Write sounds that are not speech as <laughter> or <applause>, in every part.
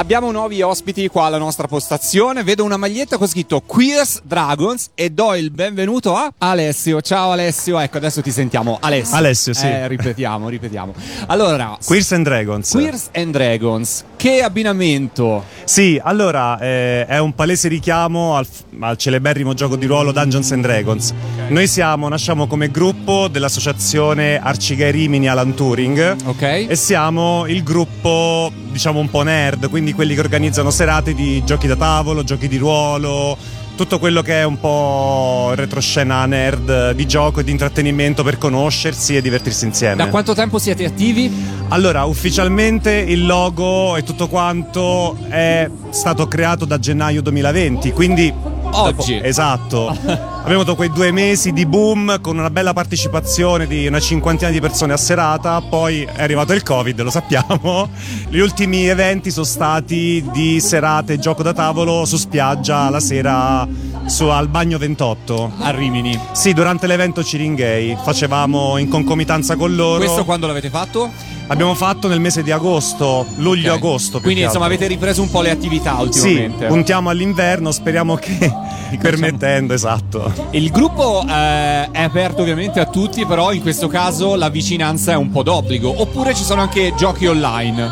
abbiamo nuovi ospiti qua alla nostra postazione. Vedo una maglietta con scritto Queers Dragons e do il benvenuto a Alessio. Ciao Alessio, ecco adesso ti sentiamo. Alessio. Alessio, sì. Eh, ripetiamo, ripetiamo. Allora, Queers and Dragons. Queers and Dragons, che abbinamento? Sì, allora eh, è un palese richiamo al, al, celeberrimo gioco di ruolo Dungeons and Dragons. Okay. Noi siamo, nasciamo come gruppo dell'associazione Arcigay Rimini Alan Turing. Ok. E siamo il gruppo, diciamo, un po' nerd, quindi quelli che organizzano serate di giochi da tavolo, giochi di ruolo tutto quello che è un po' retroscena nerd di gioco e di intrattenimento per conoscersi e divertirsi insieme. Da quanto tempo siete attivi? Allora, ufficialmente il logo e tutto quanto è stato creato da gennaio 2020, quindi oggi. Esatto. <laughs> Abbiamo avuto quei due mesi di boom con una bella partecipazione di una cinquantina di persone a serata, poi è arrivato il Covid, lo sappiamo. Gli ultimi eventi sono stati di serate gioco da tavolo su spiaggia la sera su, al bagno 28 a Rimini. Sì, durante l'evento Ciringhei facevamo in concomitanza con loro. Questo quando l'avete fatto? Abbiamo fatto nel mese di agosto, luglio-agosto. Okay. Quindi insomma avete ripreso un po' le attività ultimamente. Sì, puntiamo all'inverno, speriamo che <laughs> permettendo, esatto. Il gruppo eh, è aperto ovviamente a tutti, però in questo caso la vicinanza è un po' d'obbligo. Oppure ci sono anche giochi online?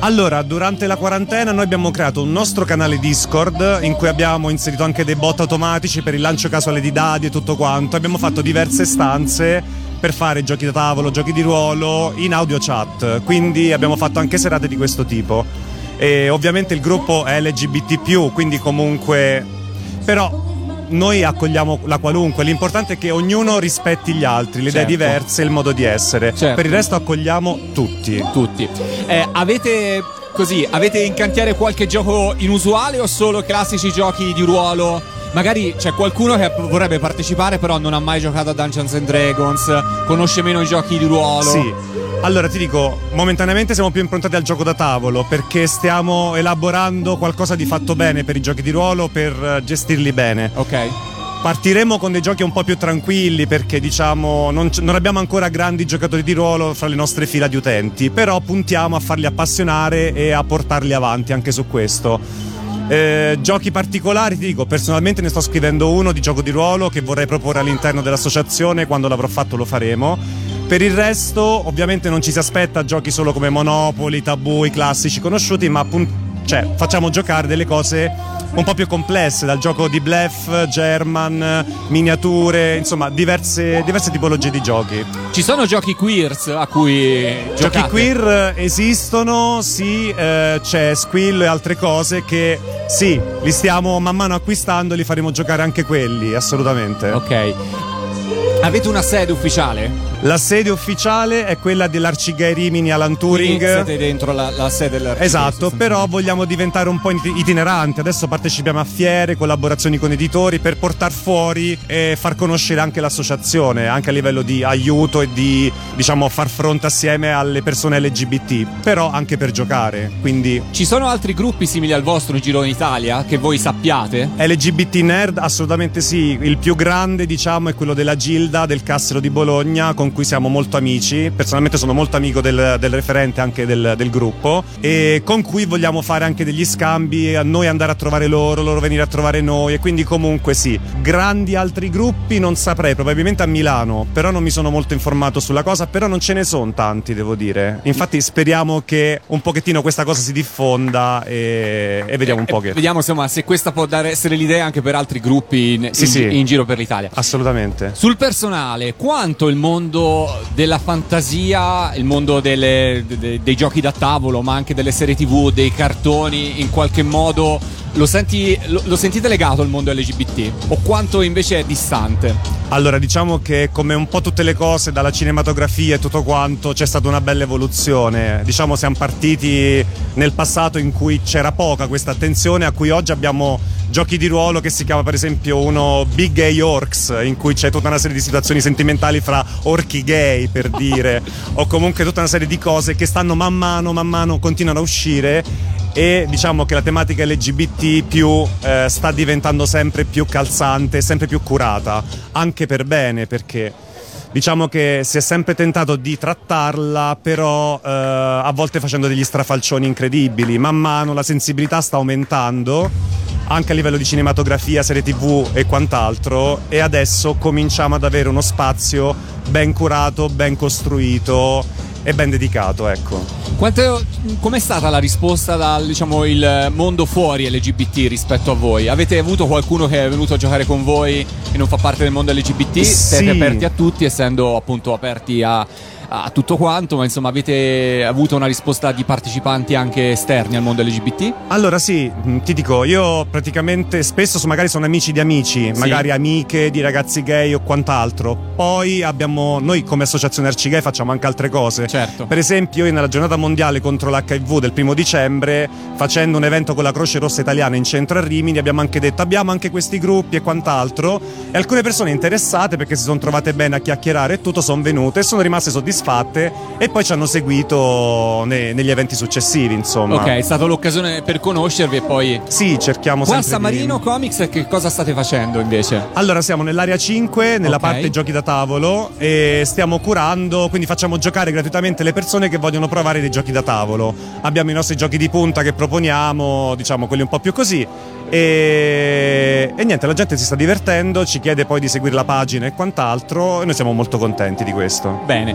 Allora, durante la quarantena noi abbiamo creato un nostro canale Discord in cui abbiamo inserito anche dei bot automatici per il lancio casuale di dadi e tutto quanto. Abbiamo fatto diverse stanze per fare giochi da tavolo, giochi di ruolo in audio chat, quindi abbiamo fatto anche serate di questo tipo. E ovviamente il gruppo è LGBT, quindi comunque però noi accogliamo la qualunque, l'importante è che ognuno rispetti gli altri, le certo. idee diverse, il modo di essere. Certo. Per il resto accogliamo tutti. Tutti. Eh, avete così, avete in cantiere qualche gioco inusuale o solo classici giochi di ruolo? Magari c'è qualcuno che vorrebbe partecipare, però non ha mai giocato a Dungeons and Dragons, conosce meno i giochi di ruolo. Sì. Allora ti dico, momentaneamente siamo più improntati al gioco da tavolo perché stiamo elaborando qualcosa di fatto bene per i giochi di ruolo per gestirli bene. Ok. Partiremo con dei giochi un po' più tranquilli perché diciamo non, non, abbiamo ancora grandi giocatori di ruolo fra le nostre fila di utenti, però puntiamo a farli appassionare e a portarli avanti anche su questo. Eh, giochi particolari, ti dico, personalmente ne sto scrivendo uno di gioco di ruolo che vorrei proporre all'interno dell'associazione, quando l'avrò fatto lo faremo. Per il resto, ovviamente non ci si aspetta giochi solo come Monopoli, Tabù, i classici conosciuti, ma appunto cioè, facciamo giocare delle cose un po' più complesse, dal gioco di bluff, German, miniature, insomma, diverse, diverse tipologie di giochi. Ci sono giochi queers a cui Giochi queer esistono, sì, eh, c'è Squill e altre cose che sì, li stiamo man mano acquistando e li faremo giocare anche quelli, assolutamente. Ok. Avete una sede ufficiale? La sede ufficiale è quella dell'Arcigay Rimini Alan Turing. Quindi siete dentro la, la sede dell'Arcigay. Esatto, però vogliamo diventare un po' itineranti. Adesso partecipiamo a fiere, collaborazioni con editori per portare fuori e far conoscere anche l'associazione, anche a livello di aiuto e di diciamo far fronte assieme alle persone LGBT, però anche per giocare. Quindi ci sono altri gruppi simili al vostro in giro in Italia che voi sappiate? LGBT Nerd assolutamente sì, il più grande diciamo è quello della Gilda del Cassero di Bologna con cui siamo molto amici, personalmente sono molto amico del, del referente anche del, del, gruppo e con cui vogliamo fare anche degli scambi, a noi andare a trovare loro, loro venire a trovare noi e quindi comunque sì, grandi altri gruppi non saprei, probabilmente a Milano, però non mi sono molto informato sulla cosa, però non ce ne sono tanti devo dire, infatti speriamo che un pochettino questa cosa si diffonda e, e vediamo un po' che... Vediamo insomma se questa può dare, essere l'idea anche per altri gruppi in, sì, in, sì. in giro per l'Italia. Assolutamente. Sul personale, quanto il mondo della fantasia, il mondo delle, de, dei giochi da tavolo, ma anche delle serie tv, dei cartoni, in qualche modo lo, senti, lo, lo, sentite legato al mondo LGBT o quanto invece è distante? Allora, diciamo che come un po' tutte le cose, dalla cinematografia e tutto quanto, c'è stata una bella evoluzione. Diciamo siamo partiti nel passato in cui c'era poca questa attenzione, a cui oggi abbiamo giochi di ruolo che si chiama per esempio uno Big Gay Orcs, in cui c'è tutta una serie di situazioni sentimentali fra orchi gay, per dire, <laughs> o comunque tutta una serie di cose che stanno man mano, man mano, continuano a uscire e diciamo che la tematica LGBT più eh, sta diventando sempre più calzante, sempre più curata, anche per bene perché diciamo che si è sempre tentato di trattarla, però eh, a volte facendo degli strafalcioni incredibili. Man mano la sensibilità sta aumentando anche a livello di cinematografia, serie tv e quant'altro e adesso cominciamo ad avere uno spazio ben curato, ben costruito e ben dedicato, ecco. Quanto, com'è stata la risposta dal diciamo, il mondo fuori LGBT rispetto a voi? Avete avuto qualcuno che è venuto a giocare con voi e non fa parte del mondo LGBT? Siete aperti a tutti, essendo appunto aperti a a tutto quanto, ma insomma avete avuto una risposta di partecipanti anche esterni al mondo LGBT? Allora sì, mm, ti dico, io praticamente spesso magari sono amici di amici, sì. magari amiche di ragazzi gay o quant'altro. Poi abbiamo, noi come associazione Arci Gay facciamo anche altre cose. Certo. Per esempio, io nella giornata mondiale contro l'HIV del primo dicembre, facendo un evento con la Croce Rossa Italiana in centro a Rimini, abbiamo anche detto abbiamo anche questi gruppi e quant'altro. E alcune persone interessate perché si sono trovate bene a chiacchierare e tutto sono venute e sono rimaste soddisfatte soddisfatte e poi ci hanno seguito ne, negli eventi successivi, insomma. Ok, è stata l'occasione per conoscervi e poi... Sì, cerchiamo Qua sempre San Marino di... Comics che cosa state facendo invece? Allora, siamo nell'area 5, nella okay. parte giochi da tavolo e stiamo curando, quindi facciamo giocare gratuitamente le persone che vogliono provare dei giochi da tavolo. Abbiamo i nostri giochi di punta che proponiamo, diciamo quelli un po' più così e, e, niente, la gente si sta divertendo, ci chiede poi di seguire la pagina e quant'altro e noi siamo molto contenti di questo. Bene,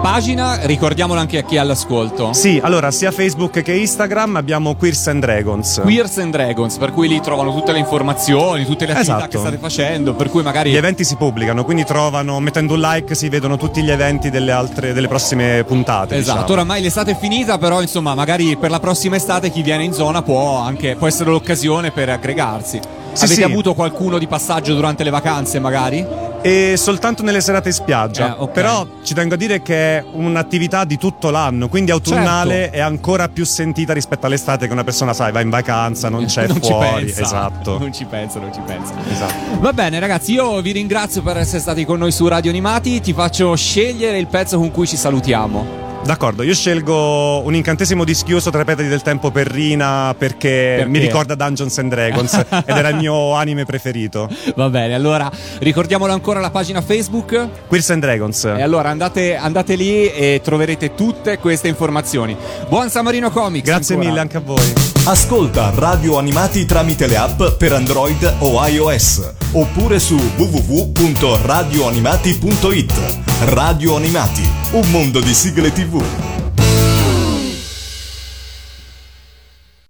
pagina, ricordiamola anche a chi è all'ascolto. Sì, allora sia Facebook che Instagram abbiamo Queers and Dragons. Queers and Dragons, per cui lì trovano tutte le informazioni, tutte le attività esatto. che state facendo, per cui magari... Gli eventi si pubblicano, quindi trovano, mettendo un like si vedono tutti gli eventi delle altre, delle prossime puntate. Esatto, diciamo. oramai l'estate è finita, però insomma magari per la prossima estate chi viene in zona può, anche, può essere l'occasione per aggregarsi. Sì, Avete sì. avuto qualcuno di passaggio durante le vacanze, magari? E soltanto nelle serate in spiaggia. Eh, okay. Però ci tengo a dire che è un'attività di tutto l'anno, quindi autunnale certo. è ancora più sentita rispetto all'estate che una persona, sai, va in vacanza, non c'è <laughs> non fuori. Esatto. Non ci penso, non ci penso. Esatto. Va bene, ragazzi, io vi ringrazio per essere stati con noi su Radio Animati. Ti faccio scegliere il pezzo con cui ci salutiamo. D'accordo, io scelgo un incantesimo dischiuso tra i petali del tempo per Rina perché, perché? mi ricorda Dungeons and Dragons <laughs> ed era il mio anime preferito. Va bene, allora ricordiamolo ancora la pagina Facebook Queers and Dragons. E allora andate, andate lì e troverete tutte queste informazioni. Buon Samarino Comics! Grazie ancora. mille anche a voi. Ascolta radio animati tramite le app per Android o iOS oppure su www.radioanimati.it. Radio Animati, un mondo di sigle TV. vous.